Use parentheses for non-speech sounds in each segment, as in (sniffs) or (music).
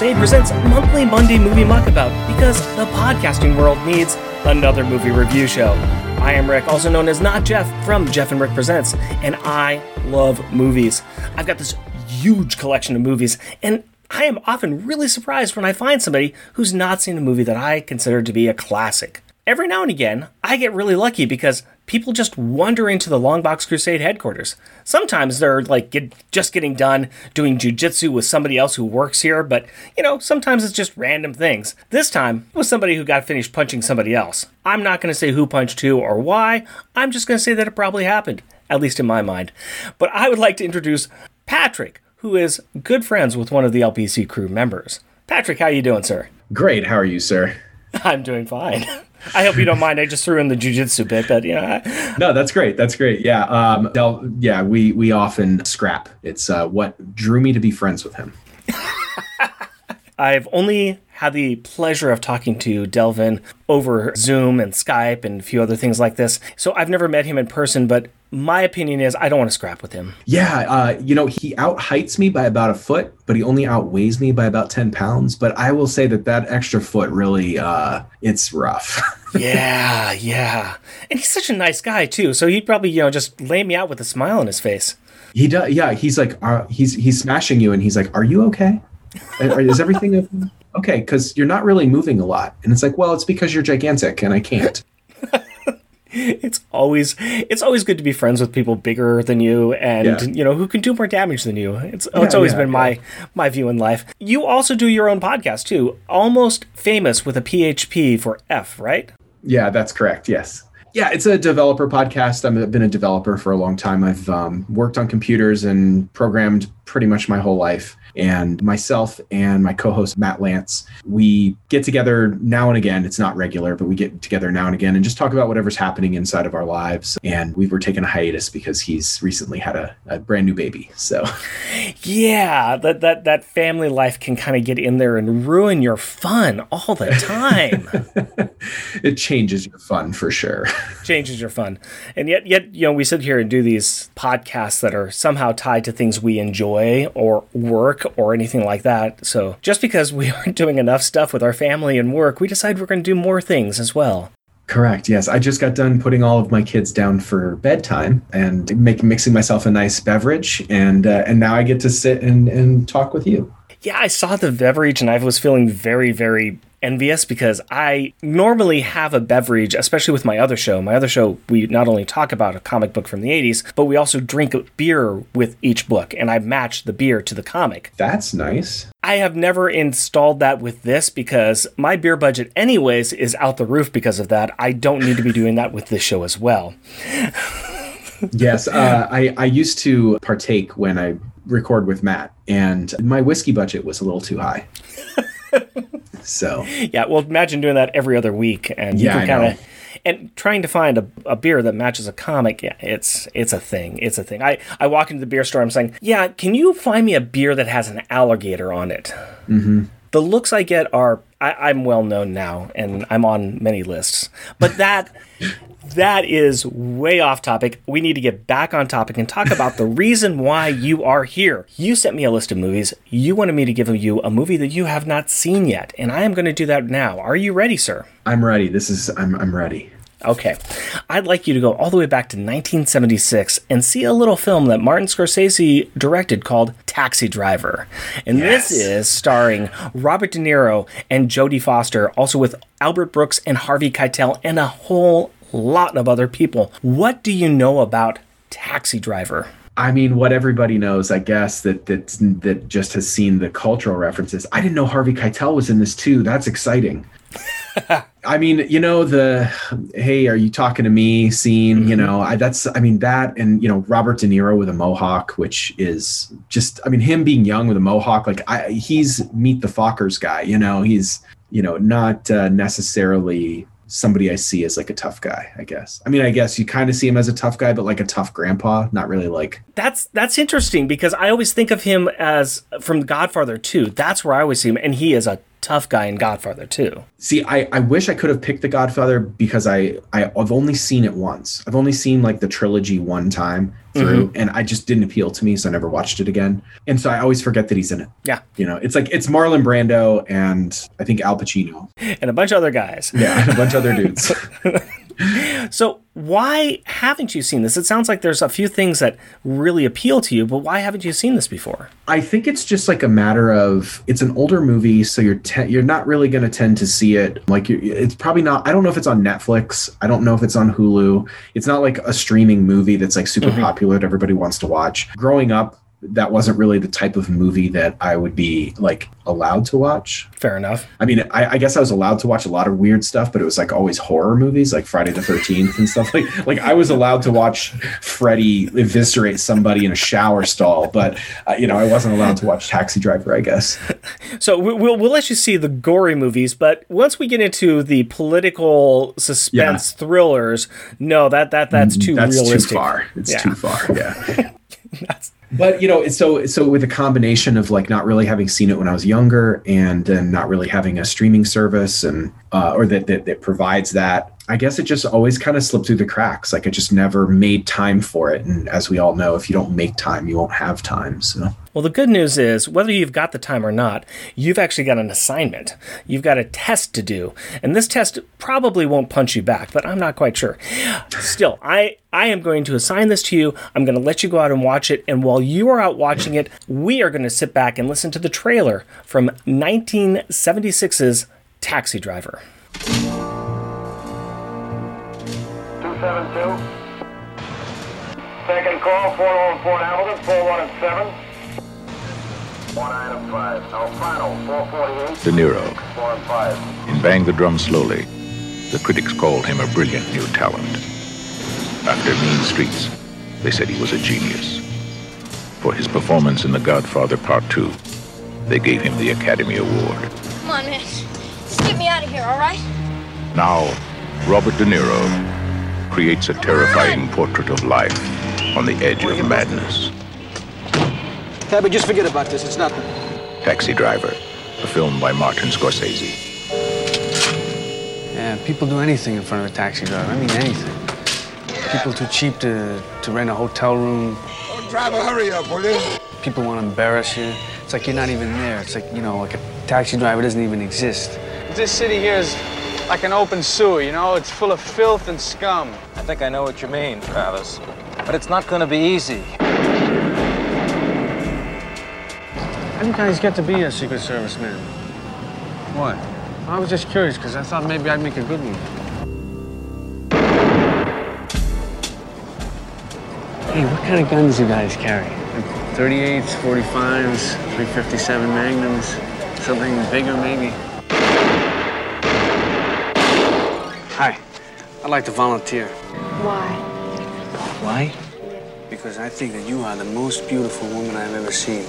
Crusade presents monthly Monday Movie Muckabout because the podcasting world needs another movie review show. I am Rick, also known as Not Jeff from Jeff and Rick Presents, and I love movies. I've got this huge collection of movies, and I am often really surprised when I find somebody who's not seen a movie that I consider to be a classic. Every now and again, I get really lucky because people just wander into the Longbox Crusade headquarters. Sometimes they're like get, just getting done doing jujitsu with somebody else who works here, but you know, sometimes it's just random things. This time it was somebody who got finished punching somebody else. I'm not going to say who punched who or why, I'm just going to say that it probably happened, at least in my mind. But I would like to introduce Patrick, who is good friends with one of the LBC crew members. Patrick, how you doing, sir? Great. How are you, sir? (laughs) I'm doing fine. (laughs) I hope you don't mind. I just threw in the jujitsu bit, but you know. I... No, that's great. That's great. Yeah. Um, yeah, we we often scrap. It's uh, what drew me to be friends with him. (laughs) I've only had the pleasure of talking to Delvin over Zoom and Skype and a few other things like this. So I've never met him in person, but my opinion is I don't want to scrap with him. Yeah, uh, you know, he out heights me by about a foot, but he only outweighs me by about 10 pounds. But I will say that that extra foot really, uh, it's rough. (laughs) yeah, yeah. And he's such a nice guy, too. So he'd probably, you know, just lay me out with a smile on his face. He does. Yeah, he's like, uh, he's he's smashing you, and he's like, "Are you okay? Is everything okay, because you're not really moving a lot. And it's like, well, it's because you're gigantic and I can't. (laughs) it's always it's always good to be friends with people bigger than you and yeah. you know who can do more damage than you. It's yeah, it's always yeah, been my my view in life. You also do your own podcast too, almost famous with a PHP for F, right? Yeah, that's correct. Yes. Yeah, it's a developer podcast. I've been a developer for a long time. I've um, worked on computers and programmed pretty much my whole life and myself and my co-host Matt Lance, we get together now and again. It's not regular, but we get together now and again and just talk about whatever's happening inside of our lives. And we were taking a hiatus because he's recently had a, a brand new baby. So, yeah, that that that family life can kind of get in there and ruin your fun all the time. (laughs) it changes your fun for sure. (laughs) changes your fun, and yet yet you know we sit here and do these podcasts that are somehow tied to things we enjoy or work work or anything like that. So just because we (laughs) aren't doing enough stuff with our family and work, we decide we're going to do more things as well. Correct. Yes, I just got done putting all of my kids down for bedtime and making mixing myself a nice beverage, and uh, and now I get to sit and, and talk with you. Yeah, I saw the beverage and I was feeling very very envious because I normally have a beverage, especially with my other show. My other show, we not only talk about a comic book from the 80s, but we also drink beer with each book, and I match the beer to the comic. That's nice. I have never installed that with this because my beer budget, anyways, is out the roof because of that. I don't need to be doing that with this show as well. (laughs) yes, uh, I, I used to partake when I record with Matt, and my whiskey budget was a little too high. (laughs) So yeah, well, imagine doing that every other week, and you can kind of and trying to find a, a beer that matches a comic. Yeah, it's it's a thing. It's a thing. I I walk into the beer store. I'm saying, yeah, can you find me a beer that has an alligator on it? Mm-hmm. The looks I get are I, am well known now, and I'm on many lists. But that that is way off topic. We need to get back on topic and talk about the (laughs) reason why you are here. You sent me a list of movies. You wanted me to give you a movie that you have not seen yet, and I am going to do that now. Are you ready, sir? I'm ready. This is I'm I'm ready. Okay. I'd like you to go all the way back to 1976 and see a little film that Martin Scorsese directed called Taxi Driver. And yes. this is starring Robert De Niro and Jodie Foster, also with Albert Brooks and Harvey Keitel and a whole lot of other people. What do you know about Taxi Driver? I mean, what everybody knows, I guess, that that that just has seen the cultural references. I didn't know Harvey Keitel was in this too. That's exciting. (laughs) I mean, you know, the hey, are you talking to me scene, mm-hmm. you know, I, that's, I mean, that and, you know, Robert De Niro with a mohawk, which is just, I mean, him being young with a mohawk, like, I, he's meet the Fockers guy, you know, he's, you know, not uh, necessarily somebody I see as like a tough guy, I guess. I mean, I guess you kind of see him as a tough guy, but like a tough grandpa, not really like. That's that's interesting because I always think of him as from Godfather 2. That's where I always see him, and he is a tough guy in Godfather too. See, I, I wish I could have picked The Godfather because I, I I've only seen it once. I've only seen like the trilogy one time through, mm-hmm. and I just didn't appeal to me, so I never watched it again. And so I always forget that he's in it. Yeah, you know, it's like it's Marlon Brando and I think Al Pacino and a bunch of other guys. Yeah, and a bunch of other dudes. (laughs) so why haven't you seen this? It sounds like there's a few things that really appeal to you, but why haven't you seen this before? I think it's just like a matter of it's an older movie, so you're te- you're not really going to tend to see it. Like it's probably not. I don't know if it's on Netflix. I don't know if it's on Hulu. It's not like a streaming movie that's like super mm-hmm. popular that everybody wants to watch. Growing up, that wasn't really the type of movie that I would be like allowed to watch. Fair enough. I mean, I, I, guess I was allowed to watch a lot of weird stuff, but it was like always horror movies, like Friday the Thirteenth and stuff like. (laughs) Like I was allowed to watch Freddy eviscerate somebody in a shower stall, but uh, you know, I wasn't allowed to watch Taxi Driver. I guess. (laughs) So we'll we'll let you see the gory movies, but once we get into the political suspense yeah. thrillers, no, that that that's mm, too that's realistic. Too far. It's yeah. too far. Yeah. (laughs) that's but you know so so with a combination of like not really having seen it when i was younger and then not really having a streaming service and uh, or that, that that provides that I guess it just always kind of slipped through the cracks. Like I just never made time for it. And as we all know, if you don't make time, you won't have time. So. Well, the good news is whether you've got the time or not, you've actually got an assignment. You've got a test to do. And this test probably won't punch you back, but I'm not quite sure. Still, I, I am going to assign this to you. I'm going to let you go out and watch it. And while you are out watching it, we are going to sit back and listen to the trailer from 1976's Taxi Driver. 272. Second call, 401 Fort Hamilton, 41 and 7. One item 5. Alfano, 448. De Niro. 4 and 5. In Bang the Drum Slowly, the critics called him a brilliant new talent. After Mean Streets, they said he was a genius. For his performance in The Godfather Part 2, they gave him the Academy Award. Come on, man. Just get me out of here, all right? Now, Robert De Niro creates a terrifying portrait of life on the edge of madness. Tabby, just forget about this. It's nothing. Taxi Driver, a film by Martin Scorsese. Yeah, people do anything in front of a taxi driver. I mean, anything. People too cheap to, to rent a hotel room. Oh, driver, hurry up, will you? People want to embarrass you. It's like you're not even there. It's like, you know, like a taxi driver doesn't even exist. This city here is like an open sewer, you know? It's full of filth and scum. I think I know what you mean, Travis. But it's not gonna be easy. How do you guys get to be a Secret Service man? What? I was just curious, because I thought maybe I'd make a good one. Hey, what kind of guns do you guys carry? 38s, 45s, 357 Magnums, something bigger maybe? Hi. I'd like to volunteer. Why? Why? Because I think that you are the most beautiful woman I've ever seen.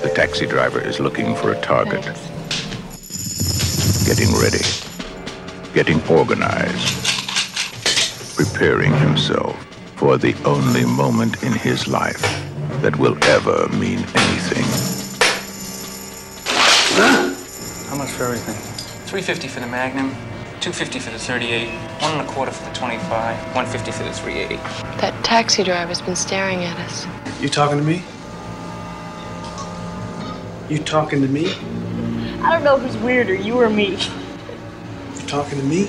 The taxi driver is looking for a target. Getting ready. Getting organized. Preparing himself for the only moment in his life that will ever mean anything. How much for everything? 350 for the Magnum, 250 for the 38, one and a quarter for the 25, 150 for the 380. That taxi driver's been staring at us. You talking to me? You talking to me? I don't know who's weirder, you or me. You talking to me?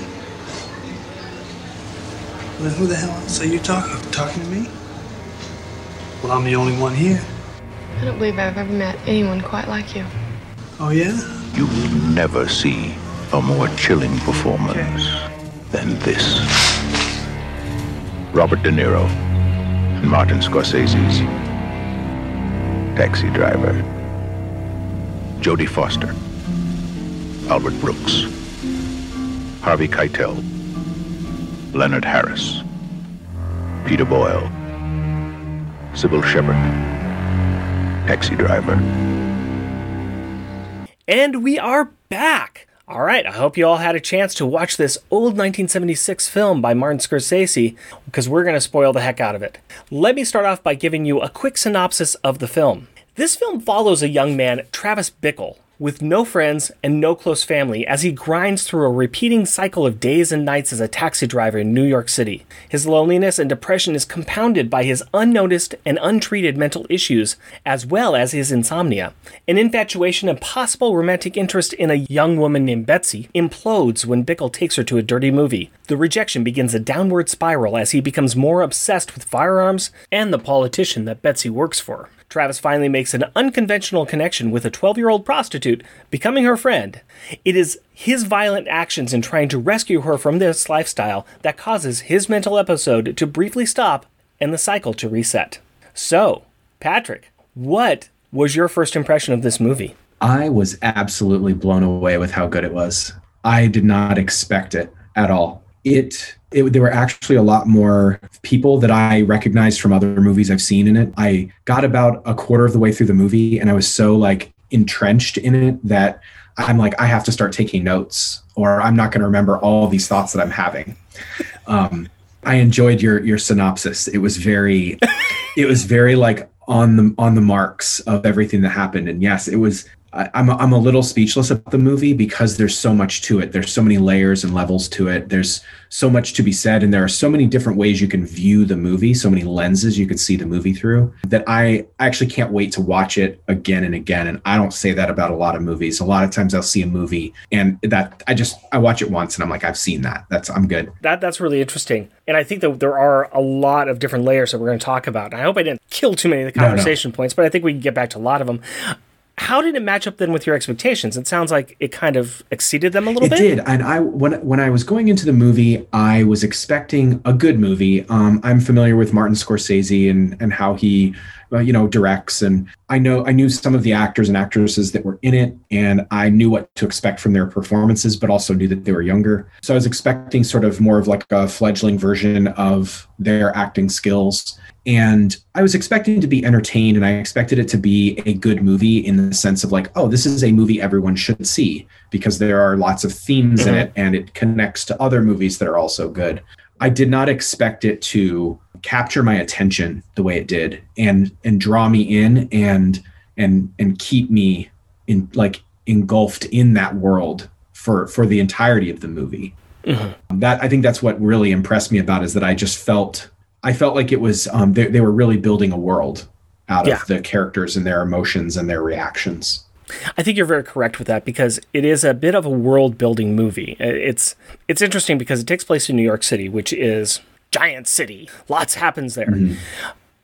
Well, then who the hell else are you talking? Talking to me? Well, I'm the only one here. I don't believe I've ever met anyone quite like you. Oh, yeah? You will never see a more chilling performance than this. Robert De Niro and Martin Scorsese's Taxi Driver. Jodie Foster. Albert Brooks. Harvey Keitel. Leonard Harris. Peter Boyle. Cybill Shepherd. Taxi Driver. And we are back. All right, I hope you all had a chance to watch this old 1976 film by Martin Scorsese because we're going to spoil the heck out of it. Let me start off by giving you a quick synopsis of the film. This film follows a young man, Travis Bickle, with no friends and no close family as he grinds through a repeating cycle of days and nights as a taxi driver in New York City. His loneliness and depression is compounded by his unnoticed and untreated mental issues, as well as his insomnia. An infatuation and possible romantic interest in a young woman named Betsy implodes when Bickle takes her to a dirty movie. The rejection begins a downward spiral as he becomes more obsessed with firearms and the politician that Betsy works for. Travis finally makes an unconventional connection with a 12 year old prostitute, becoming her friend. It is his violent actions in trying to rescue her from this lifestyle that causes his mental episode to briefly stop and the cycle to reset. So, Patrick, what was your first impression of this movie? I was absolutely blown away with how good it was. I did not expect it at all. It it, there were actually a lot more people that I recognized from other movies I've seen in it. I got about a quarter of the way through the movie and I was so like entrenched in it that I'm like, I have to start taking notes or I'm not going to remember all these thoughts that I'm having. Um, I enjoyed your your synopsis. It was very, it was very like on the on the marks of everything that happened. And yes, it was I, I'm a, I'm a little speechless about the movie because there's so much to it. There's so many layers and levels to it. There's so much to be said, and there are so many different ways you can view the movie, so many lenses you could see the movie through. That I actually can't wait to watch it again and again. And I don't say that about a lot of movies. A lot of times I'll see a movie and that I just I watch it once and I'm like I've seen that. That's I'm good. That that's really interesting, and I think that there are a lot of different layers that we're going to talk about. And I hope I didn't kill too many of the No, no. conversation points, but I think we can get back to a lot of them. How did it match up then with your expectations? It sounds like it kind of exceeded them a little it bit. It did and i when when i was going into the movie i was expecting a good movie um, i'm familiar with martin scorsese and and how he uh, you know directs. And i know i knew some of the actors and actresses that were in it and i knew what to expect from their performances but also knew that they were younger. So i was expecting sort of more of like a fledgling version of their acting skills. And I was expecting to be entertained and I expected it to be a good movie in the sense of like, oh, this is a movie everyone should see because there are lots of themes in it and it connects to other movies that are also good. I did not expect it to capture my attention the way it did and and draw me in and and and keep me in like engulfed in that world for for the entirety of the movie. That I think that's what really impressed me about is that I just felt I felt like it was um, they, they were really building a world out Yeah. of the characters and their emotions and their reactions. I think you're very correct with that because it is a bit of a world building movie. It's it's interesting because it takes place in New York City, which is giant city. Lots happens there. Mm-hmm.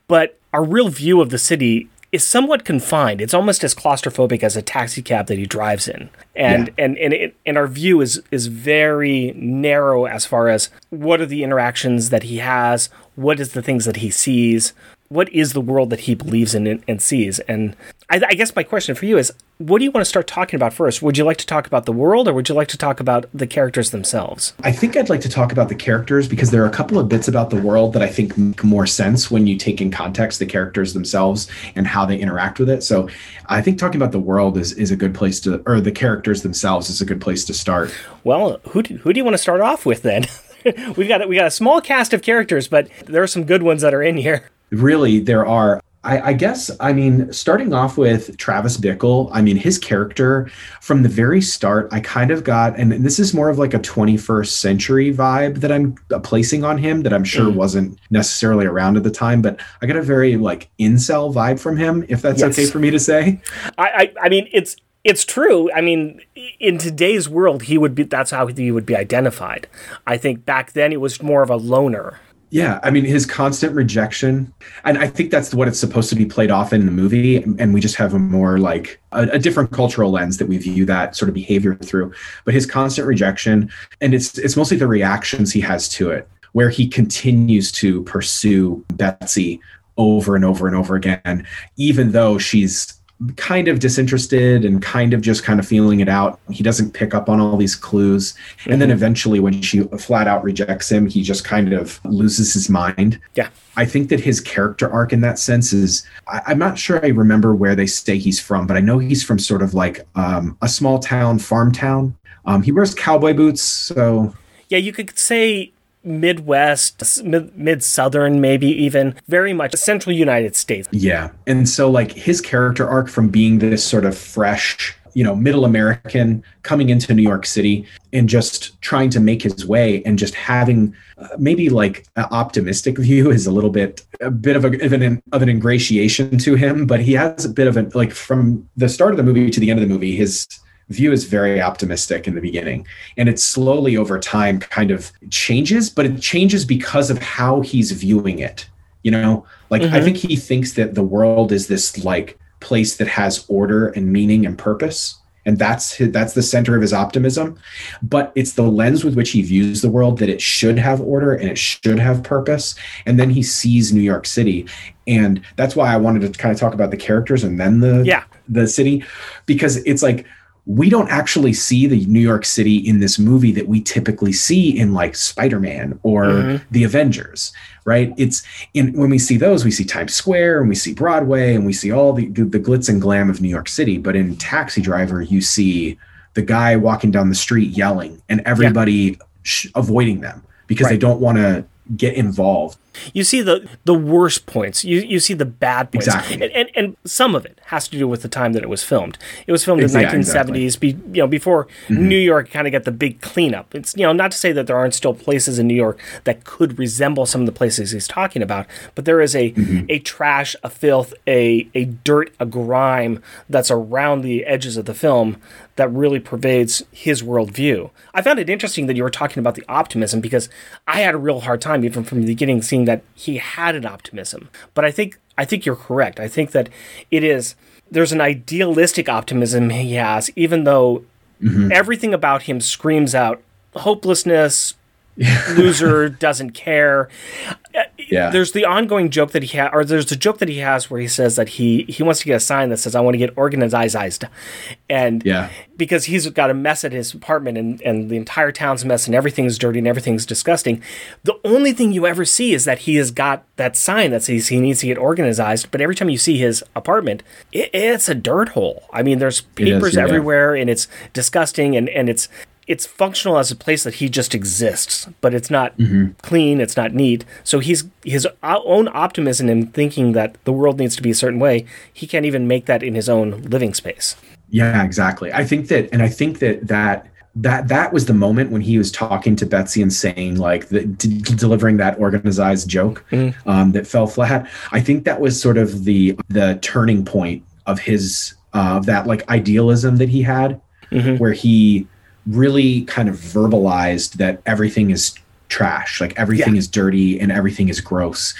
But our real view of the city is somewhat confined. It's almost as claustrophobic as a taxi cab that he drives in. And and and it, and our view is is very narrow as far as what are the interactions that he has, what is the things that he sees, what is the world that he believes in and, and sees. And I, I guess my question for you is, what do you want to start talking about first? Would you like to talk about the world, or would you like to talk about the characters themselves? I think I'd like to talk about the characters because there are a couple of bits about the world that I think make more sense when you take in context the characters themselves and how they interact with it. So I think talking about the world is, is a good place to, or the characters themselves is a good place to start. Well, who do, who do you want to start off with then? (laughs) We've got we got a small cast of characters, but there are some good ones that are in here. Really there are I, I guess i mean starting off with travis bickle i mean his character from the very start i kind of got and this is more of like a 21st century vibe that i'm placing on him that i'm sure mm. wasn't necessarily around at the time but i got a very like incel vibe from him if that's Yes. okay for me to say I, I I mean it's it's true. I mean, in today's world, he would be. That's how he would be identified. I think back then it was more of a loner. Yeah, I mean his constant rejection, and I think that's what it's supposed to be played off in the movie, and we just have a more like a, a different cultural lens that we view that sort of behavior through. But his constant rejection, and it's it's mostly the reactions he has to it, where he continues to pursue Betsy over and over and over again, even though she's kind of disinterested and kind of just kind of feeling it out. He doesn't pick up on all these clues. And then eventually, when she flat out rejects him, he just kind of loses his mind. Yeah. I think that his character arc in that sense is, I, I'm not sure I remember where they say he's from, but I know he's from sort of like um, a small town, farm town. Um, he wears cowboy boots. So Yeah, you could say Midwest, mid Southern, maybe even very much central United States. Yeah. And so like his character arc from being this sort of fresh you know middle american coming into new york city and just trying to make his way and just having uh, maybe like an optimistic (laughs) view is a little bit a bit of, a, of an of an ingratiation to him but he has a bit of an like from the start of the movie to the end of the movie his view is very optimistic in the beginning. And it slowly over time kind of changes but it changes because of how he's viewing it you know? Like i Mhm. think he thinks that the world is this like place that has order and meaning and purpose. And that's his, that's the center of his optimism. But it's the lens with which he views the world that it should have order and it should have purpose. And then he sees new york city. And that's why i wanted to kind of talk about the characters and then the Yeah. the city. Because it's like we don't actually see the New York City in this movie that we typically see in like Spider-Man or Mhm. the Avengers, right? It's in when we see those, we see Times Square and we see Broadway and we see all the the glitz and glam of New York City. But in Taxi Driver, you see the guy walking down the street yelling and everybody sh- avoiding them because they don't want to get involved. You see the the worst points. You you see the bad points. Exactly. And, and and some of it has to do with the time that it was filmed. It was filmed in the 1970s, be, you know, before mm-hmm. New York kind of got the big cleanup. It's you know not to say that there aren't still places in New York that could resemble some of the places he's talking about, but there is a mm-hmm. a trash, a filth, a a dirt, a grime that's around the edges of the film that really pervades his worldview. I found it interesting that you were talking about the optimism because I had a real hard time even from the beginning seeing that he had an optimism. But I think I think you're correct. I think that it is there's an idealistic optimism he has, even though mm-hmm. everything about him screams out hopelessness, (laughs) loser, doesn't care. Uh, yeah. There's the ongoing joke that he has, or there's the joke that he has where he says that he he wants to get a sign that says "I want to get organized," and Yeah. because he's got a mess at his apartment and and the entire town's a mess and everything's dirty and everything's disgusting. The only thing you ever see is that he has got that sign that says he needs to get organized. But every time you see his apartment, it, it's a dirt hole. I mean, there's It is, papers yeah. everywhere and it's disgusting and and it's it's functional as a place that he just exists, but it's not Mm-hmm. clean, it's not neat. So he's his own optimism in thinking that the world needs to be a certain way, he can't even make that in his own living space. Yeah, exactly. I think that, and I think that that that that was the moment when he was talking to Betsy and saying like the, d- delivering that organized joke um, that fell flat. I think that was sort of the the turning point of his uh, of that like idealism that he had, where he really kind of verbalized that everything is trash, like everything Yeah. is dirty and everything is gross.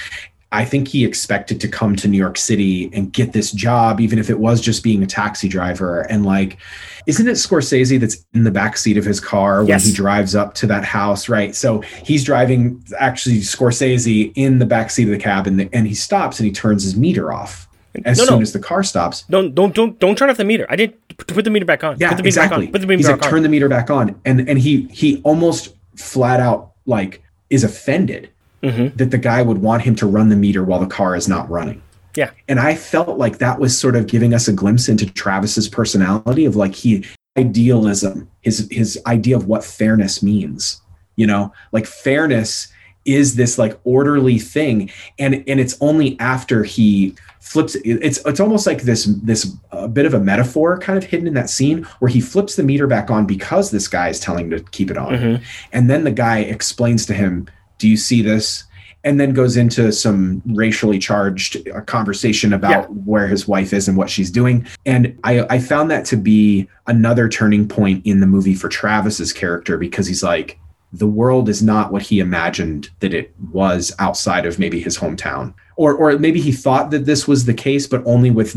I think he expected to come to New York City and get this job, even if it was just being a taxi driver. And like, isn't it Scorsese that's in the back seat of his car when Yes. he drives up to that house? Right. So he's driving actually Scorsese in the back seat of the cab and, the, and he stops and he turns his meter off as No, soon no. as the car stops. Don't don't don't don't turn off the meter. I didn't put the meter back on. Yeah, put the meter exactly. back on. Put the meter He's back like, on. turn the meter back on, and and he he almost flat out like is offended Mm-hmm. that the guy would want him to run the meter while the car is not running. yeah. And I felt like that was sort of giving us a glimpse into Travis's personality of like he idealism, his his idea of what fairness means. You know, like fairness is this like orderly thing, and and it's only after he flips it's it's almost like this this uh, bit of a metaphor kind of hidden in that scene where he flips the meter back on because this guy is telling him to keep it on Mhm. and then the guy explains to him do you see this and then goes into some racially charged uh, conversation about Yeah. where his wife is and what she's doing and I, I found that to be another turning point in the movie for travis's character because he's like the world is not what he imagined that it was outside of maybe his hometown or or maybe he thought that this was the case but only with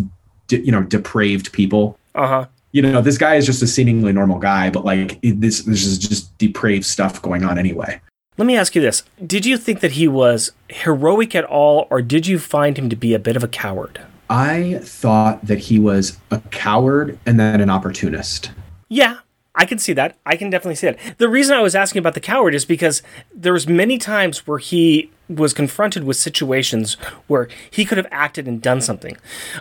de- you know depraved people Uh huh. you know this guy is just a seemingly normal guy but like this this is just depraved stuff going on anyway Let me ask you this: Did you think that he was heroic at all, or did you find him to be a bit of a coward? I thought that he was a coward and then an opportunist. Yeah, I can see that. I can definitely see that. The reason I was asking about the coward is because there was many times where he was confronted with situations where he could have acted and done something.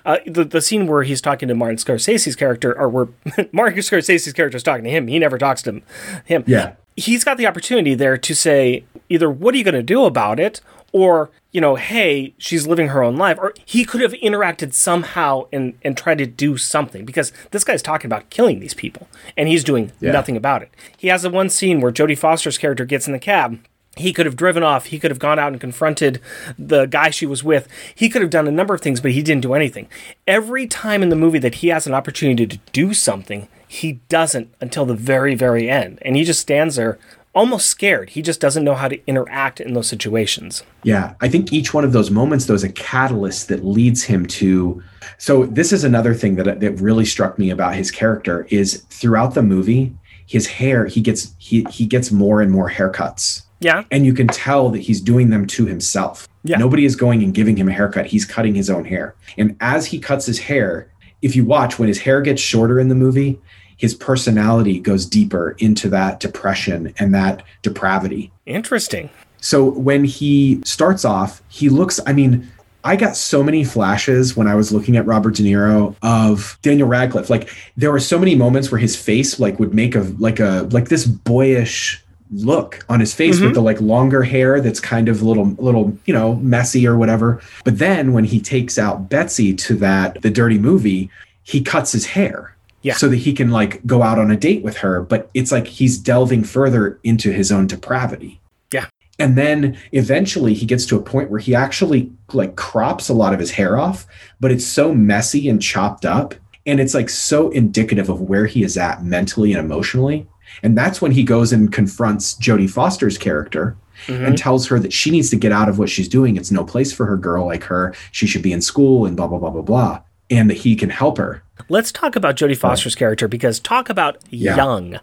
Uh, the the scene where he's talking to Martin Scorsese's character, or where (laughs) Martin Scorsese's character is talking to him, he never talks to him. Him. Yeah. He's got the opportunity there to say either what are you going to do about it, or you know, hey, she's living her own life, or he could have interacted somehow and and tried to do something because this guy's talking about killing these people and he's doing Yeah. nothing about it. He has the one scene where Jodie Foster's character gets in the cab. He could have driven off. He could have gone out and confronted the guy she was with. He could have done a number of things, but he didn't do anything. Every time in the movie that he has an opportunity to do something, he doesn't until the very, very end. And he just stands there almost scared. He just doesn't know how to interact in those situations. Yeah, I think each one of those moments, though, is a catalyst that leads him to. So this is another thing that that really struck me about his character is throughout the movie, his hair he gets he he gets more and more haircuts, Yeah. and you can tell that he's doing them to himself. Yeah. Nobody is going and giving him a haircut. He's cutting his own hair, and as he cuts his hair, if you watch when his hair gets shorter in the movie, his personality goes deeper into that depression and that depravity. Interesting. So when he starts off, he looks, I mean, I got so many flashes when I was looking at Robert De Niro of Daniel Radcliffe. Like there were so many moments where his face like would make a like a like this boyish look on his face with mm-hmm. the like longer hair that's kind of a little little, you know, messy or whatever. But then when he takes out Betsy to that the dirty movie, he cuts his hair. Yeah. So that he can like go out on a date with her, but it's like he's delving further into his own depravity. Yeah. and then eventually he gets to a point where he actually like crops a lot of his hair off but it's so messy and chopped up and it's like so indicative of where he is at mentally and emotionally. And that's when he goes and confronts jodie foster's character and mm-hmm. tells her that she needs to get out of what she's doing. It's no place for her girl like her. She should be in school and blah blah blah blah blah and that he can help her Let's talk about Jodie Foster's character because talk about Yeah. young.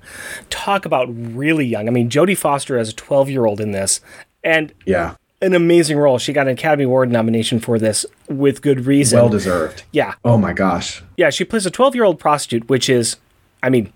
Talk about really young. I mean, Jodie Foster as a 12 year old in this, and yeah an amazing role. She got an Academy Award nomination for this with good reason. well deserved Yeah. oh my gosh Yeah, she plays a 12 year old prostitute, which is, I mean,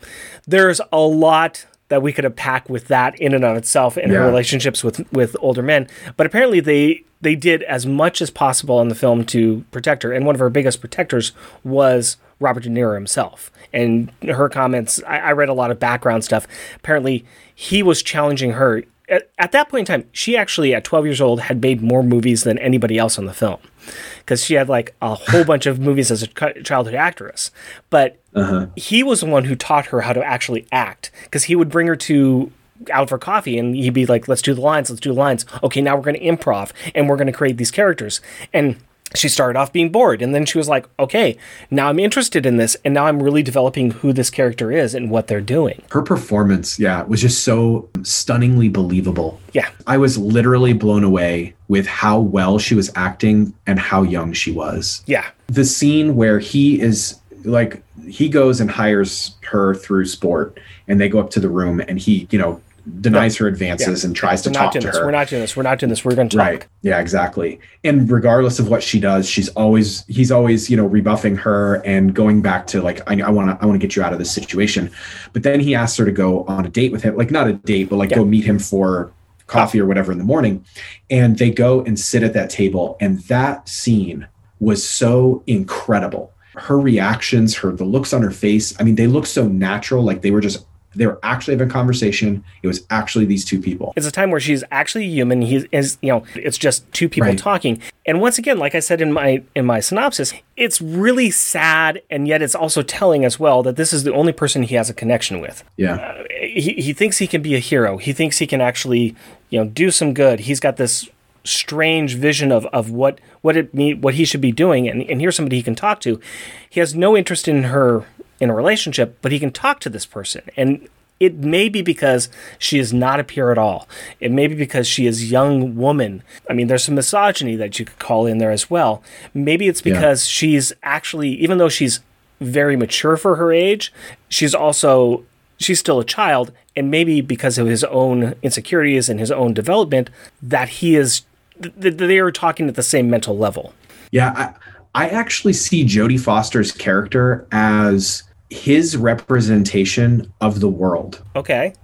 there's a lot that we could unpack with that in and of itself in her relationships with with older men. But apparently they they did as much as possible in the film to protect her, and one of her biggest protectors was Robert De Niro himself. And her comments, I, I read a lot of background stuff. Apparently, he was challenging her. At, at that point in time, she actually, at 12 years old, had made more movies than anybody else on the film because she had like a whole bunch of movies as a childhood actress. But Uh-huh. he was the one who taught her how to actually act because he would bring her to out for coffee and he'd be like, let's do the lines, let's do the lines. Okay, now we're going to improv and we're going to create these characters. And she started off being bored and then she was like, okay, now I'm interested in this and now I'm really developing who this character is and what they're doing. her performance yeah was just so stunningly believable Yeah. i was literally blown away with how well she was acting and how young she was Yeah. the scene where he is like he goes and hires her through sport and they go up to the room and he you know denies her advances and tries to We're talk to this. her We're not doing this. We're not doing this. We're going to talk. Right. Yeah, exactly. And regardless of what she does, she's always he's always, you know, rebuffing her and going back to like, I, I want to I want to get you out of this situation. But then he asks her to go on a date with him, like not a date, but like go meet him for coffee or whatever in the morning. And they go and sit at that table. And that scene was so incredible. Her reactions, her the looks on her face. I mean, they look so natural, like they were just they were actually having a conversation. It was actually these two people. It's a time where she's actually human. He is, you know, it's just two people Right. talking. And once again, like I said in my in my synopsis, it's really sad, and yet it's also telling as well that this is the only person he has a connection with. Yeah. Uh, he he thinks he can be a hero. He thinks he can actually, you know, do some good. He's got this strange vision of, of what what it mean what he should be doing, and, and here's somebody he can talk to. He has no interest in her in a relationship, but he can talk to this person, and it may be because she is not a peer at all. It may be because she is young woman. I mean, there's some misogyny that you could call in there as well. Maybe it's Yeah. because she's actually, even though she's very mature for her age, she's also she's still a child, and maybe because of his own insecurities and his own development, that he is th- th- they are talking at the same mental level. Yeah, I, I actually see Jodie Foster's character as his representation of the world. Okay.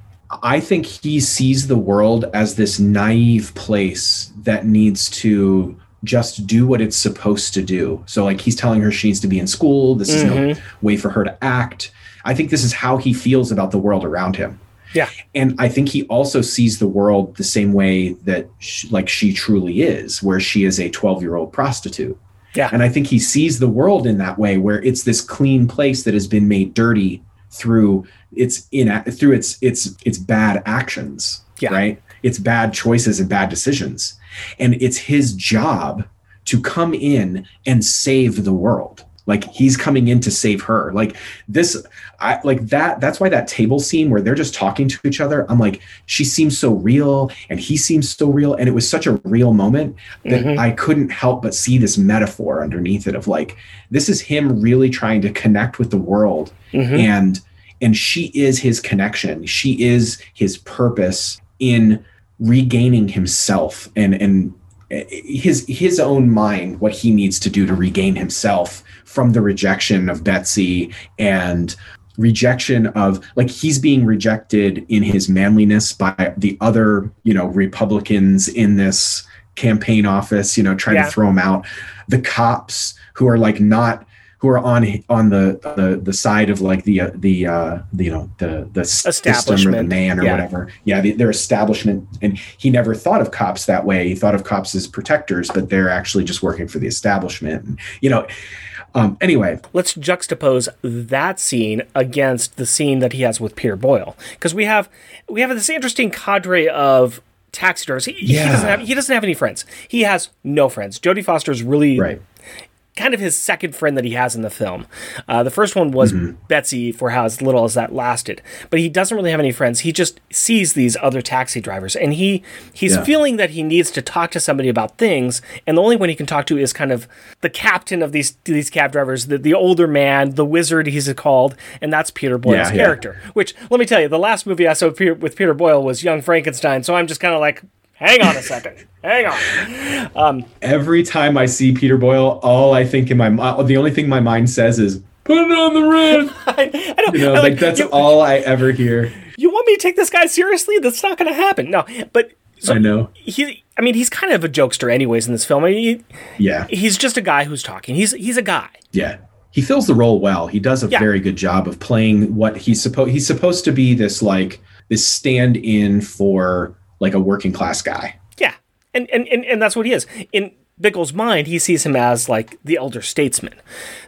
I think he sees the world as this naive place that needs to just do what it's supposed to do. So, like, he's telling her she needs to be in school. This is no mm-hmm. way for her to act. I think this is how he feels about the world around him. Yeah. And I think he also sees the world the same way that she, like she truly is, where she is a 12 year old prostitute. Yeah. And I think he sees the world in that way, where it's this clean place that has been made dirty through its in through its its its bad actions. Yeah. Right. It's bad choices and bad decisions. And it's his job to come in and save the world like he's coming in to save her like this i like that that's why that table scene where they're just talking to each other i'm like she seems so real and he seems so real and it was such a real moment that Mhm. i couldn't help but see this metaphor underneath it of like this is him really trying to connect with the world Mhm. and and she is his connection she is his purpose in regaining himself and and his his own mind what he needs to do to regain himself from the rejection of Betsy and rejection of like he's being rejected in his manliness by the other you know republicans in this campaign office you know trying Yeah. to throw him out the cops who are like not who are on on the the, the side of like the uh, the uh the, you know the the system or the man or Yeah. whatever yeah the, their establishment and he never thought of cops that way he thought of cops as protectors but they're actually just working for the establishment and, you know um anyway let's juxtapose that scene against the scene that he has with Peter Boyle because we have we have this interesting cadre of taxidermists. He, he Yeah. doesn't have he doesn't have any friends. He has no friends. Jodie Foster is really right kind of his second friend that he has in the film. Uh, the first one was Mm-hmm. Betsy for how as little as that lasted, but he doesn't really have any friends. He just sees these other taxi drivers, and he he's Yeah. feeling that he needs to talk to somebody about things, and the only one he can talk to is kind of the captain of these these cab drivers, the, the older man, the wizard he's called, and that's Peter Boyle's Yeah, yeah. character. Which let me tell you, the last movie I saw with Peter, with Peter Boyle was Young Frankenstein, so I'm just kind of like, hang on a second, hang on. Um, every time I see Peter Boyle, all I think in my mind, the only thing my mind says is "Put it on the red." (laughs) I, I don't, You know, I like that's you- all I ever hear. you want me to take this guy seriously? That's not going to happen. No, but so I know. he. I mean, he's kind of a jokester, anyways, in this film. I mean, Yeah, he's just a guy who's talking. He's he's a guy. yeah. He fills the role well. He does a Yeah. very good job of playing what he's supposed. He's supposed to be this like this stand-in for like a working class guy. Yeah, and and and, and that's what he is in. Bickle's mind, he sees him as like the elder statesman.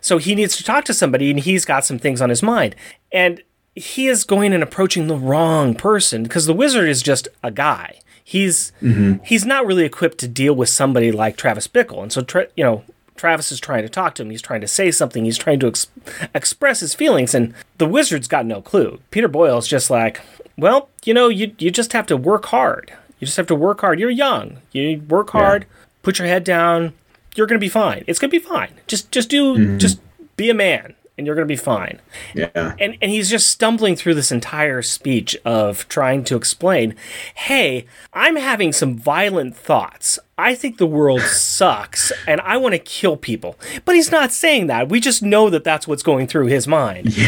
So he needs to talk to somebody and he's got some things on his mind. And he is going and approaching the wrong person because the wizard is just a guy. He's mm-hmm. he's not really equipped to deal with somebody like Travis Bickle. And so tra- you know, Travis is trying to talk to him. He's trying to say something. He's trying to ex- express his feelings and the wizard's got no clue. Peter Boyle's just like, "Well, you know, you you just have to work hard. You just have to work hard. You're young. You work hard, put your head down. You're going to be fine. It's going to be fine. Just just do mm-hmm. just be a man and you're going to be fine." Yeah, And and he's just stumbling through this entire speech of trying to explain, "Hey, I'm having some violent thoughts. I think the world (laughs) sucks and I want to kill people." But he's not saying that. We just know that that's what's going through his mind. (laughs)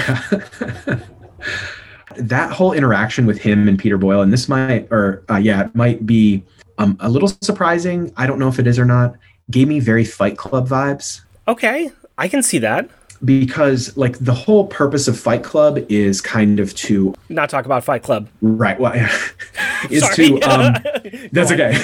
that whole interaction with him and Peter Boyle, and this might, or uh, yeah, it might be um, a little surprising. I don't know if it is or not. Gave me very Fight Club vibes. Okay, I can see that. because like the whole purpose of fight club is kind of to Not talk about Fight Club. right well (laughs) yeah, is (laughs) to um (laughs) that's okay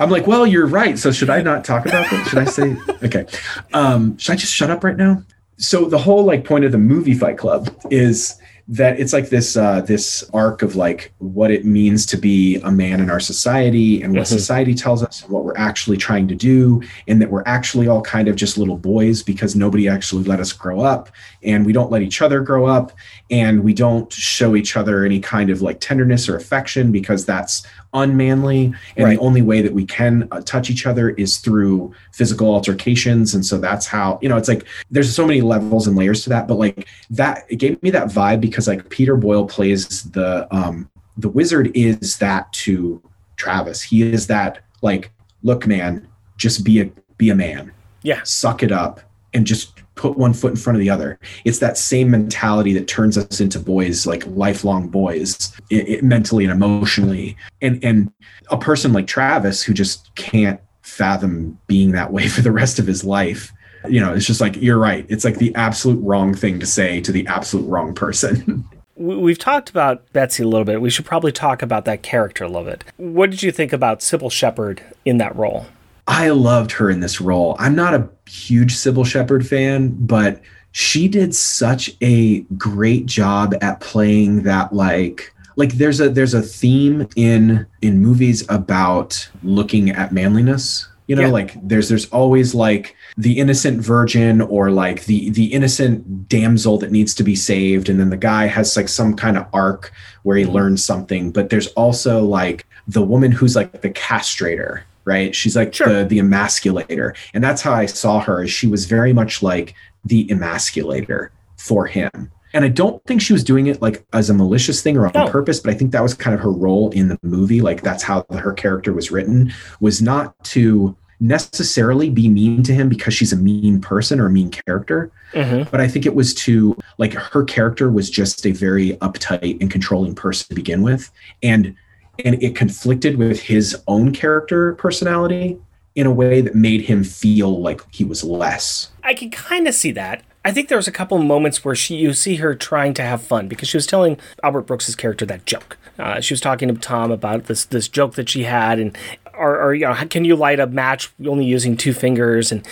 i'm like well you're right so should i not talk about that should i say okay um should i just shut up right now so the whole like point of the movie fight club is that it's like this uh this arc of like what it means to be a man in our society and what Mhm. society tells us and what we're actually trying to do and that we're actually all kind of just little boys because nobody actually let us grow up and we don't let each other grow up and we don't show each other any kind of like tenderness or affection because that's unmanly and Right. the only way that we can uh, touch each other is through physical altercations and so that's how you know it's like there's so many levels and layers to that but like that it gave me that vibe because like peter boyle plays the um the wizard is that to travis he is that like look man just be a be a man Yeah. suck it up and just put one foot in front of the other it's that same mentality that turns us into boys like lifelong boys i i- mentally and emotionally and and a person like travis who just can't fathom being that way (laughs) for the rest of his life you know it's just like you're right it's like the absolute wrong thing to say to the absolute wrong person (laughs) we've talked about Betsy a little bit. We should probably talk about that character a little bit. What did you think about Cybill Shepherd in that role? I loved her in this role. I'm not a huge Cybill Shepherd fan, but she did such a great job at playing that like like there's a there's a theme in in movies about looking at manliness you know Yeah. like there's there's always like the innocent virgin or like the the innocent damsel that needs to be saved and then the guy has like some kind of arc where he mm-hmm. learns something but there's also like the woman who's like the castrator right? She's like the the emasculator. And that's how i saw her she was very much like the emasculator for him. And i don't think she was doing it like as a malicious thing or on No. purpose but i think that was kind of her role in the movie. Like that's how her character was written was not to necessarily be mean to him because she's a mean person or a mean character Mm-hmm. but i think it was to like her character was just a very uptight and controlling person to begin with. And and it conflicted with his own character personality in a way that made him feel like he was less I can kind of see that. I think there was a couple moments where she you see her trying to have fun because she was telling Albert Brooks's character that joke. Uh, she was talking to Tom about this this joke that she had, and or, or you know, can you light a match only using two fingers and.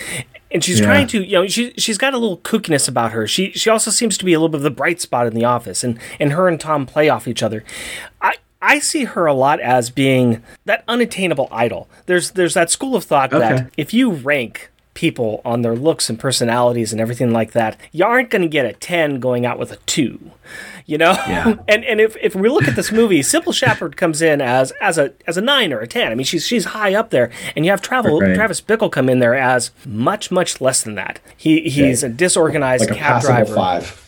And she's Yeah. trying to, you know, she she's got a little kookiness about her. She she also seems to be a little bit of the bright spot in the office, and and her and Tom play off each other. I I see her a lot as being that unattainable idol. There's there's that school of thought Okay. that if you rank people on their looks and personalities and everything like that, you aren't going to get a 10 going out with a 2. You know? Yeah. (laughs) and and if, if we look at this movie, Cybill Shepherd comes in as as a as a 9 or a 10. I mean, she's she's high up there and you have Travel Right. Travis Bickle come in there as much much less than that. He he's a disorganized like a cab driver five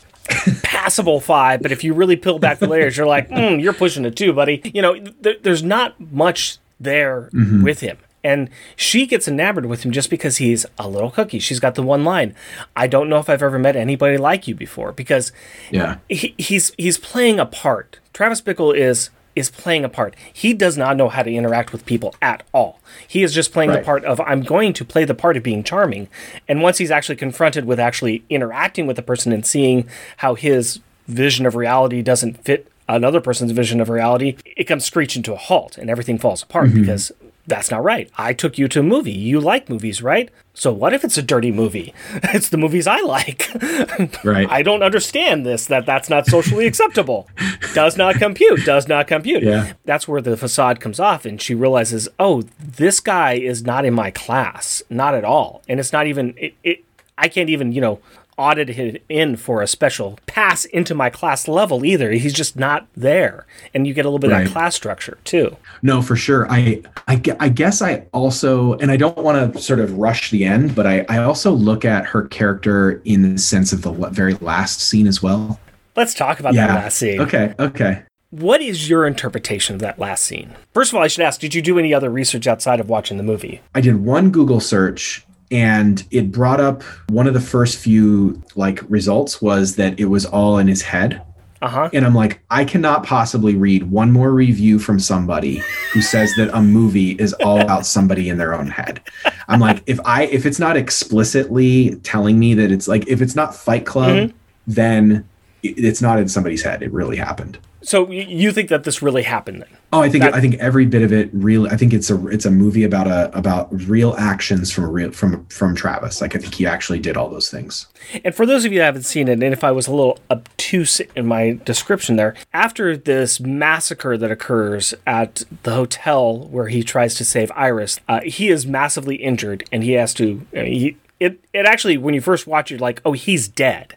passable five, but if you really peel back the layers, you're like, mm, you're pushing a two, buddy. You know, th- there's not much there Mhm. with him. And she gets enamored with him just because he's a little cookie. She's got the one line, I don't know if I've ever met anybody like you before, because yeah he, he's he's playing a part. Travis Bickle is is playing a part. He does not know how to interact with people at all. He is just playing the part of I'm going to play the part of being charming. And once he's actually confronted with actually interacting with the person and seeing how his vision of reality doesn't fit another person's vision of reality, it comes screeching to a halt and everything falls apart Mhm. because that's not right. I took you to a movie. You like movies, right? So what if it's a dirty movie? (laughs) It's the movies I like. (laughs) right I don't understand this, that that's not socially acceptable. Does not compute, does not compute. Yeah. That's where the facade comes off and she realizes, oh, this guy is not in my class. Not at all. And it's not even, it, it I can't even, you know, audit him in for a special pass into my class level either. He's just not there. And you get a little bit of that class structure too. No, for sure. I, I, I guess I also, and I don't want to sort of rush the end, but I, I also look at her character in the sense of the very last scene as well. Let's talk about that last scene. Okay. Okay. What is your interpretation of that last scene? First of all, I should ask, did you do any other research outside of watching the movie? I did one Google search and it brought up one of the first few like results was that it was all in his head. Uh-huh. And I'm like, I cannot possibly read one more review from somebody who says that a movie is all about somebody in their own head. I'm like, if I if it's not explicitly telling me that it's like if it's not Fight Club, Mhm. then it's not in somebody's head. It really happened. So you think that this really happened then? Oh, I think That- I think every bit of it really. I think it's a it's a movie about a about real actions from a real from from Travis. Like I think he actually did all those things. And for those of you that haven't seen it, and if I was a little obtuse in my description there, after this massacre that occurs at the hotel where he tries to save Iris, uh, he is massively injured and he has to. Mean, he, it, it actually, when you first watch it, you're like, oh, he's dead.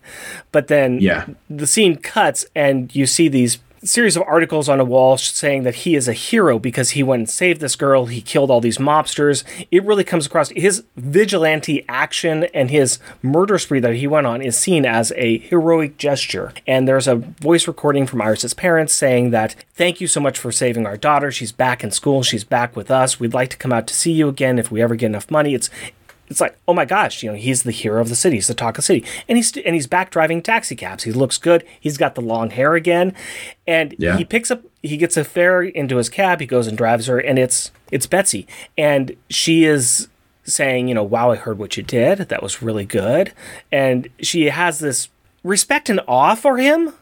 But then Yeah. the scene cuts and you see these series of articles on a wall saying that he is a hero because he went and saved this girl he killed all these mobsters. It really comes across his vigilante action and his murder spree that he went on is seen as a heroic gesture. And there's a voice recording from iris's parents saying that thank you so much for saving our daughter. She's back in school. She's back with us. We'd like to come out to see you again if we ever get enough money. It's it's like, oh my gosh, you know, he's the hero of the city. He's the talk of the city, and he's and he's back driving taxi cabs. He looks good. He's got the long hair again, and Yeah. he picks up. He gets a fare into his cab. He goes and drives her, and it's it's Betsy, and she is saying, you know, wow, I heard what you did. That was really good, and she has this respect and awe for him.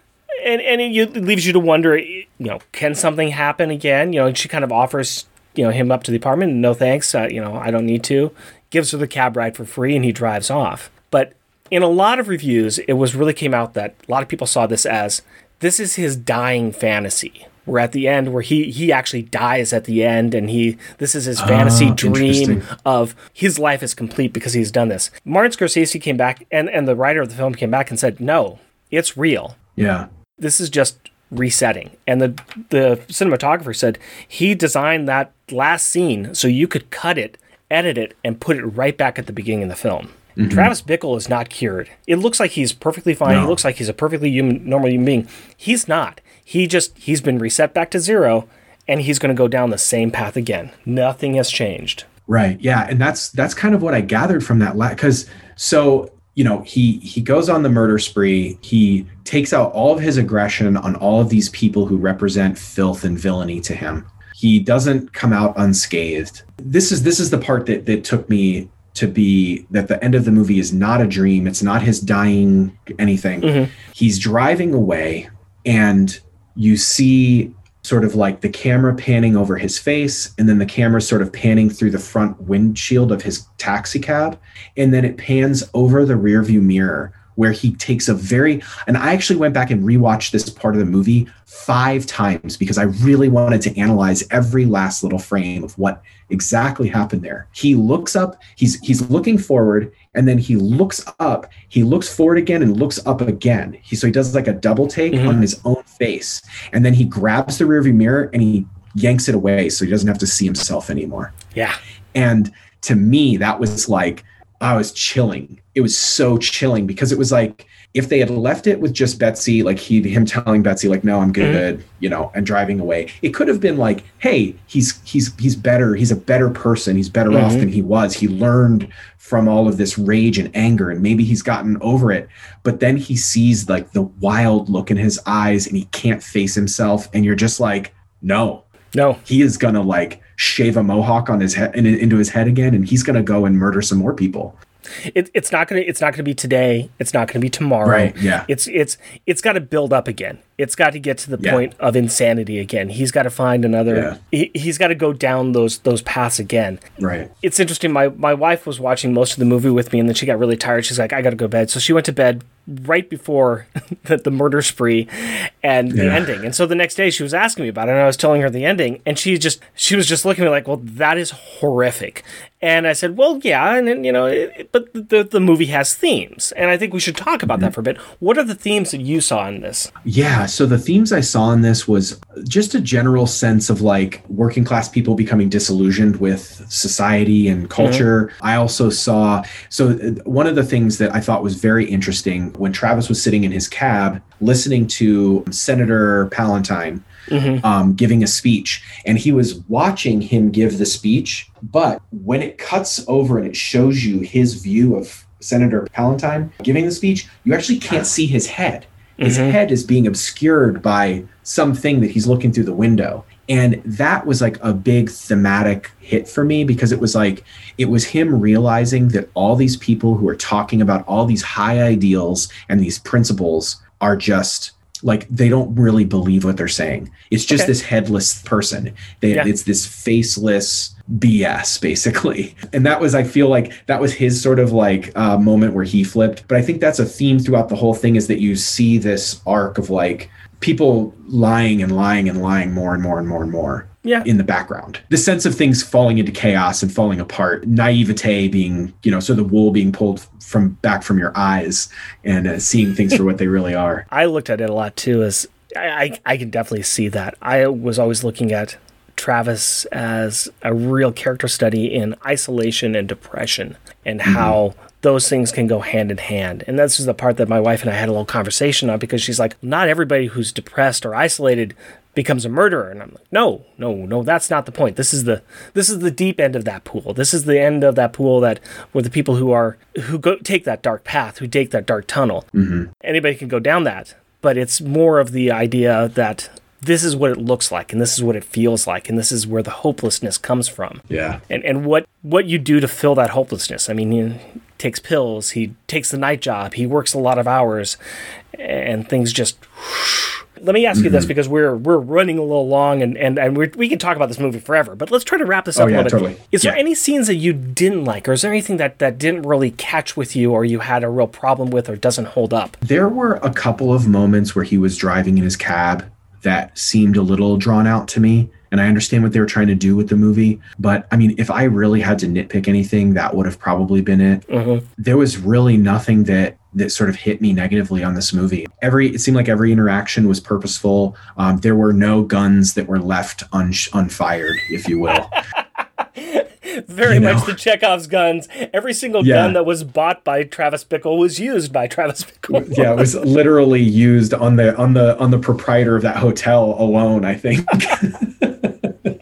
and and it, it leaves you to wonder, you know, can something happen again? You know, and she kind of offers, you know, him up to the apartment. No thanks. Uh, you know, I don't need to. Gives her the cab ride for free, and he drives off. But in a lot of reviews, it was really came out that a lot of people saw this as this is his dying fantasy. We're at the end where he he actually dies at the end, and he this is his fantasy Ah, dream of his life is complete because he's done this. Martin Scorsese came back, and and the writer of the film came back and said, no, it's real Yeah. this is just resetting. And the the cinematographer said he designed that last scene so you could cut it, edit it, and put it right back at the beginning of the film. Mm-hmm. Travis Bickle is not cured. It looks like he's perfectly fine. He looks like he's a perfectly human, normal human being. He's not. He just he's been reset back to zero, and he's going to go down the same path again. Nothing has changed. Right. Yeah, and that's that's kind of what I gathered from that because so you know he he goes on the murder spree. He takes out all of his aggression on all of these people who represent filth and villainy to him. He doesn't come out unscathed. This is this is the part that that took me to be that the end of the movie is not a dream. It's not his dying anything. Mm-hmm. He's driving away and you see sort of like the camera panning over his face and then the camera sort of panning through the front windshield of his taxi cab and then it pans over the rear view mirror where he takes a very and I actually went back and rewatched this part of the movie 5 times because I really wanted to analyze every last little frame of what exactly happened there. He looks up, he's he's looking forward and then he looks up, he looks forward again and looks up again. He so he does like a double take mm-hmm. on his own face and then he grabs the rearview mirror and he yanks it away so he doesn't have to see himself anymore. Yeah. And to me, that was like, I was chilling. It was so chilling because it was like, if they had left it with just Betsy, like he, him telling Betsy, like, no, I'm mm-hmm. good, you know, and driving away, it could have been like, hey, he's, he's, he's better. He's a better person. He's better off mm-hmm. than he was. He learned from all of this rage and anger and maybe he's gotten over it. But then he sees like the wild look in his eyes and he can't face himself. And you're just like, no, No. he is gonna like shave a mohawk on his head in, into his head again and he's gonna go and murder some more people it, it's not gonna it's not gonna be today. It's not gonna be tomorrow. Right, yeah. it's it's it's got to build up again it's got to get to the Yeah. point of insanity again. He's got to find another he, he's got to go down those those paths again. Right. It's interesting my my wife was watching most of the movie with me and then she got really tired. She's like i gotta go to bed. So she went to bed right before (laughs) the, the murder spree and the ending. And so the next day she was asking me about it and i was telling her the ending and she just she was just looking at me like well that is horrific. And i said well yeah and then, you know it, it- but the, the movie has themes. And i think we should talk about that mm-hmm. for a bit. What are the themes that you saw in this? Yeah so the themes i saw in this was just a general sense of like working class people becoming disillusioned with society and culture i also saw so uh, one of the things that i thought was very interesting when travis was sitting in his cab listening to senator palantine um, giving a speech, and he was watching him give the speech. But when it cuts over and it shows you his view of Senator Palantine giving the speech, you actually can't see his head. His mm-hmm. head is being obscured by something that he's looking through the window. And that was like a big thematic hit for me because it was like, it was him realizing that all these people who are talking about all these high ideals and these principles are just like they don't really believe what they're saying. It's just Okay. this headless person. They, Yeah. It's this faceless BS basically. And that was, I feel like that was his sort of like uh, moment where he flipped. But I think that's a theme throughout the whole thing is that you see this arc of like people lying and lying and lying more and more and more and more Yeah. in the background. The sense of things falling into chaos and falling apart, naivete being, you know, so the wool being pulled from back from your eyes and uh, seeing things for what they really are. (laughs) I looked at it a lot too. As I, I, I can definitely see that. I was always looking at Travis as a real character study in isolation and depression, and how mm-hmm. those things can go hand in hand. And this is the part that my wife and I had a little conversation on because she's like, not everybody who's depressed or isolated becomes a murderer. And I'm like no no no that's not the point. This is the this is the deep end of that pool. This is the end of that pool that where the people who are who go take that dark path who take that dark tunnel. Mm-hmm. Anybody can go down that but it's more of the idea that this is what it looks like and this is what it feels like and this is where the hopelessness comes from Yeah. and and what what you do to fill that hopelessness i mean he takes pills he takes the night job he works a lot of hours and things just (sniffs) Let me ask you Mm-hmm. this because we're we're running a little long and and, and we're, we can talk about this movie forever. But let's try to wrap this Oh, up a yeah, little bit. totally. Is there any scenes that you didn't like, or is there anything that that didn't really catch with you, or you had a real problem with, or doesn't hold up? There were a couple of moments where he was driving in his cab that seemed a little drawn out to me. And I understand what they were trying to do with the movie. But I mean, if I really had to nitpick anything, that would have probably been it. Mhm. There was really nothing that that sort of hit me negatively on this movie. Every it seemed like every interaction was purposeful. Um, there were no guns that were left un- unfired, if you will. (laughs) Very You much know. the Chekhov's guns. Every single Yeah. gun that was bought by Travis Bickle was used by Travis Bickle. (laughs) yeah, it was literally used on the on the on the proprietor of that hotel alone. I think. (laughs)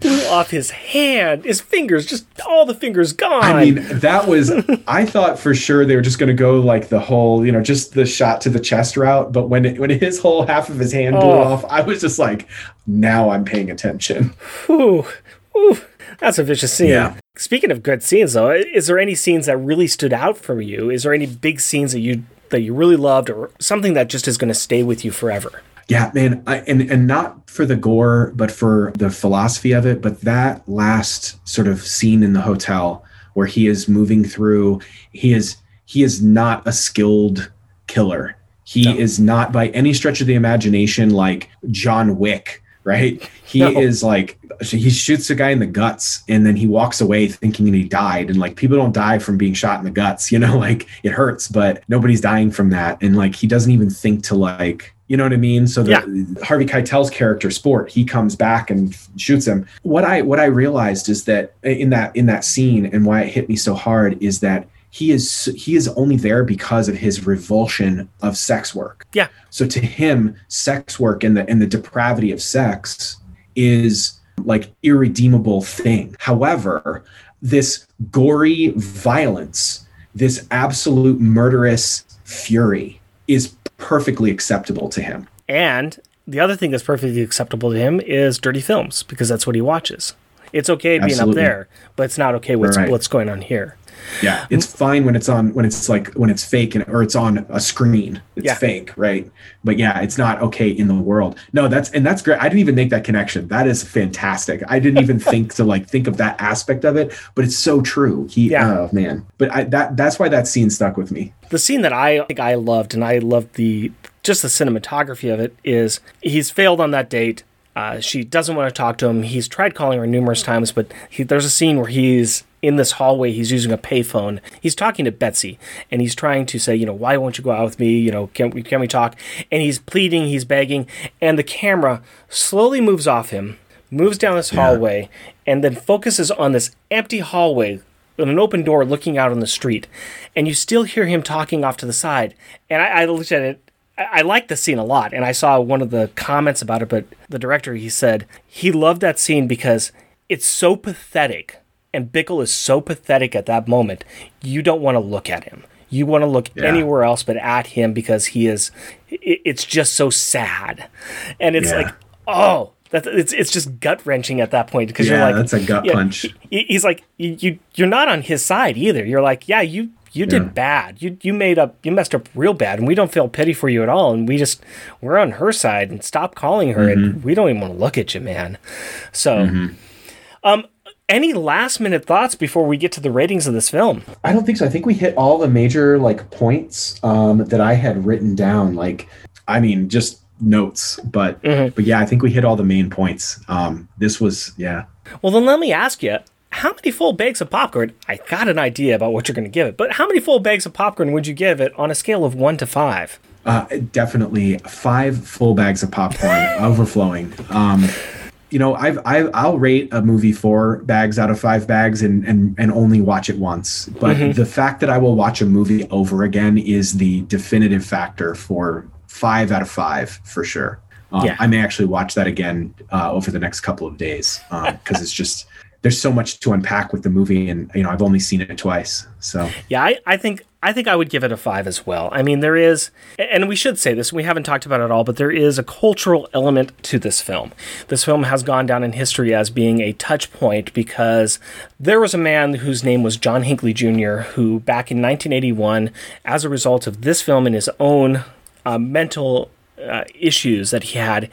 Blew off his hand, his fingers, just all the fingers gone. I mean, that was. I thought for sure they were just going to go like the whole, you know, just the shot to the chest route. But when it, when his whole half of his hand blew Oh. off, I was just like, now I'm paying attention. Whew, whew, that's a vicious scene. Yeah. Speaking of good scenes, though, is there any scenes that really stood out for you? Is there any big scenes that you that you really loved, or something that just is going to stay with you forever? Yeah, man, I, and and not for the gore, but for the philosophy of it. But that last sort of scene in the hotel where he is moving through, he is he is not a skilled killer. He is not by any stretch of the imagination like John Wick, right? (laughs) He No. is like he shoots a guy in the guts and then he walks away thinking he died. And like people don't die from being shot in the guts, (laughs) you know, like it hurts, but nobody's dying from that. And like he doesn't even think to like you know what I mean? So the Harvey Keitel's character, Sport, he comes back and shoots him. What I what I realized is that in that in that scene and why it hit me so hard is that he is he is only there because of his revulsion of sex work. Yeah. So to him, sex work and the and the depravity of sex is like irredeemable thing. However, this gory violence, this absolute murderous fury is perfectly acceptable to him. And the other thing that's perfectly acceptable to him is dirty films because that's what he watches. It's okay being Absolutely. up there, but it's not okay with Right. what's going on here. Yeah, it's fine when it's on when it's like when it's fake and or it's on a screen. It's Yeah. fake, right? But yeah, it's not okay in the world. No, that's and that's great. I didn't even make that connection. That is fantastic. I didn't even (laughs) think to like think of that aspect of it, but it's so true. He Yeah. oh man. But I that that's why that scene stuck with me. the scene that I think I loved, and I loved the just the cinematography of it, is he's failed on that date. Uh, she doesn't want to talk to him. He's tried calling her numerous times, but he, there's a scene where he's in this hallway. He's using a payphone. He's talking to Betsy, and he's trying to say, you know, why won't you go out with me? You know, can we can we talk? And he's pleading, he's begging, and the camera slowly moves off him, moves down this hallway, and then focuses on this empty hallway with an open door looking out on the street, and you still hear him talking off to the side. And I, I looked at it. I, I liked the scene a lot, and I saw one of the comments about it. But the director he said he loved that scene because it's so pathetic, and Bickle is so pathetic at that moment. You don't want to look at him. You want to look Yeah. anywhere else but at him because he is. It, it's just so sad, and it's Yeah. like, oh, that's it's it's just gut wrenching at that point because you're Yeah, like, that's a gut yeah, punch. he- he's like you, you you're not on his side either you're like yeah you you did Yeah. bad you you made up you messed up real bad and we don't feel pity for you at all and we just we're on her side and stop calling her Mm-hmm. and we don't even want to look at you man so um any last minute thoughts before we get to the ratings of this film I don't think so. I think we hit all the major like points um, that I had written down. Like, I mean, just notes, but Mm-hmm. but yeah, I think we hit all the main points. Um, this was yeah. well then let me ask you how many full bags of popcorn i got an idea about what you're going to give it but how many full bags of popcorn would you give it on a scale of 1 to 5 Uh, definitely five full bags of popcorn (laughs) overflowing. Um, you know, I've, I've I'll rate a movie four bags out of five bags and and and only watch it once. But the fact that I will watch a movie over again is the definitive factor for five out of five for sure. Um, Yeah. I may actually watch that again uh, over the next couple of days because it's just there's so much to unpack with the movie, and you know I've only seen it twice. So Yeah, I, I think I think I would give it a five as well. I mean, there is, and we should say this. We haven't talked about it all, but there is a cultural element to this film. This film has gone down in history as being a touch point because there was a man whose name was John Hinckley Jr. who, back in 1981, as a result of this film and his own uh, mental uh, issues that he had,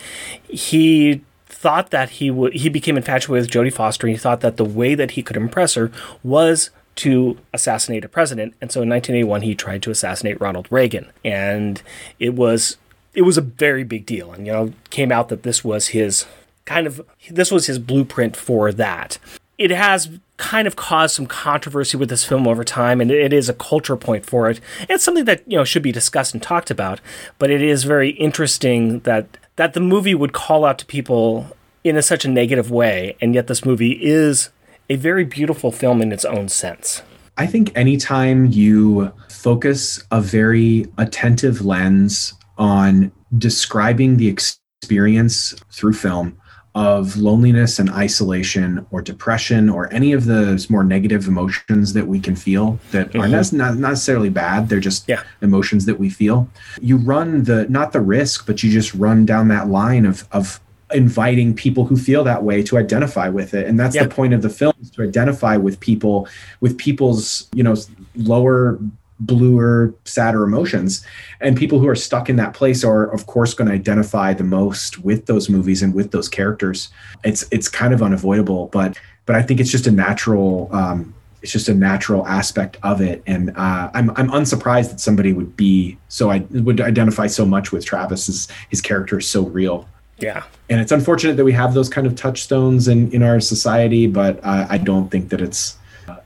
he thought that he would he became infatuated with Jodie Foster. And he thought that the way that he could impress her was to assassinate a president. And so in 1981 he tried to assassinate Ronald Reagan. And it was it was a very big deal. And you know, came out that this was his kind of this was his blueprint for that. It has kind of caused some controversy with this film over time, and it is a culture point for it. It's something that you know should be discussed and talked about, but it is very interesting that that the movie would call out to people in a, such a negative way, and yet this movie is a very beautiful film in its own sense. I think anytime you focus a very attentive lens on describing the experience through film of loneliness and isolation or depression or any of those more negative emotions that we can feel that mm-hmm. are not, not necessarily bad they're just yeah. emotions that we feel you run the not the risk but you just run down that line of of inviting people who feel that way to identify with it and that's yeah. the point of the film is to identify with people with people's you know lower bluer, sadder emotions. And people who are stuck in that place are, of course, going to identify the most with those movies and with those characters. It's it's kind of unavoidable, but but I think it's just a natural. Um, it's just a natural aspect of it, and uh, I'm I'm unsurprised that somebody would be so I would identify so much with Travis. His his character is so real. Yeah, and it's unfortunate that we have those kind of touchstones in in our society, but uh, I don't think that it's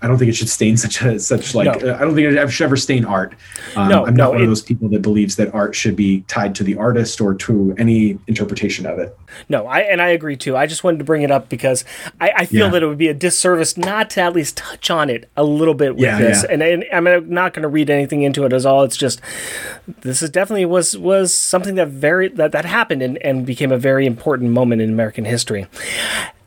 I don't think it should stain such a such like no. uh, I don't think it should ever stain art. Um, no, I'm not no, one it, of those people that believes that art should be tied to the artist or to any interpretation of it. No, I and I agree too. I just wanted to bring it up because I, I feel yeah. that it would be a disservice not to at least touch on it a little bit with yeah, this. Yeah. And, and I'm not going to read anything into it as all. It's just this is definitely was was something that very that that happened and, and became a very important moment in American history.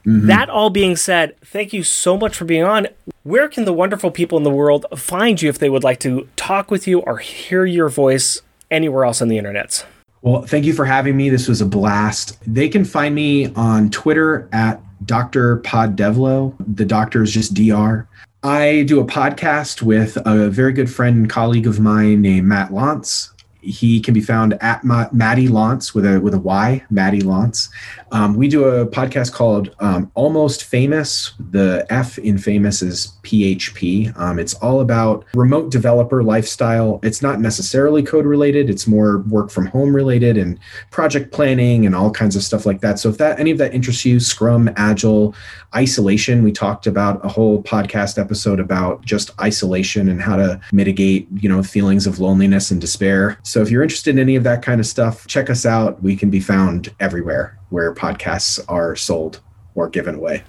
Mm-hmm. That all being said, thank you so much for being on. Where can the wonderful people in the world find you if they would like to talk with you or hear your voice anywhere else on the internets? Well, thank you for having me. This was a blast. They can find me on Twitter at Dr. Poddevlo. The doctor is just DR. I do a podcast with a very good friend and colleague of mine named Matt Lance. He can be found at Ma- Maddie Lance with a with a Y, Maddie Lance. Um, we do a podcast called um, Almost Famous. The F in famous is PHP. Um, it's all about remote developer lifestyle. It's not necessarily code related. It's more work from home related and project planning and all kinds of stuff like that. So if that any of that interests you, Scrum, Agile, isolation, we talked about a whole podcast episode about just isolation and how to mitigate, you know, feelings of loneliness and despair. So if you're interested in any of that kind of stuff, check us out. We can be found everywhere where podcasts are sold or given away.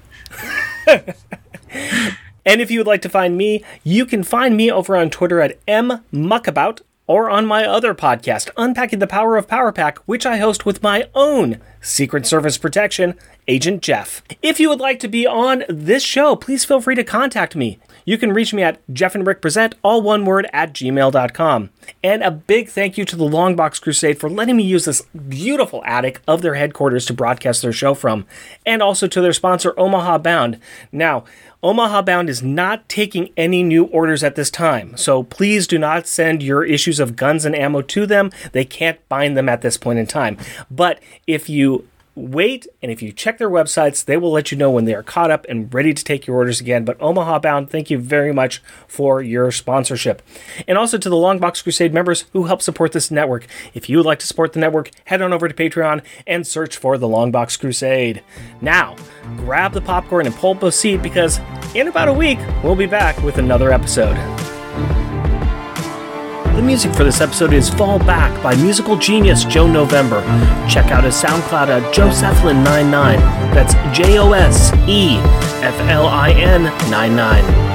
(laughs) and if you would like to find me, you can find me over on Twitter at mmuckabout or on my other podcast, Unpacking the Power of Power Pack, which I host with my own Secret Service protection, Agent Jeff. If you would like to be on this show, please feel free to contact me. You can reach me at Jeff and Rick Present, all one word, at gmail.com. And a big thank you to the Longbox Crusade for letting me use this beautiful attic of their headquarters to broadcast their show from, and also to their sponsor, Omaha Bound. Now, Omaha Bound is not taking any new orders at this time, so please do not send your issues of guns and ammo to them. They can't bind them at this point in time. But if you wait, and if you check their websites, they will let you know when they are caught up and ready to take your orders again. But Omaha Bound, thank you very much for your sponsorship. And also to the Longbox Crusade members who help support this network. If you would like to support the network, head on over to Patreon and search for the Longbox Crusade. Now, grab the popcorn and pull up a seat because in about a week, we'll be back with another episode. The music for this episode is Fall Back by musical genius Joe November. Check out his SoundCloud at Joseflin99. That's J O S E F L I N 99.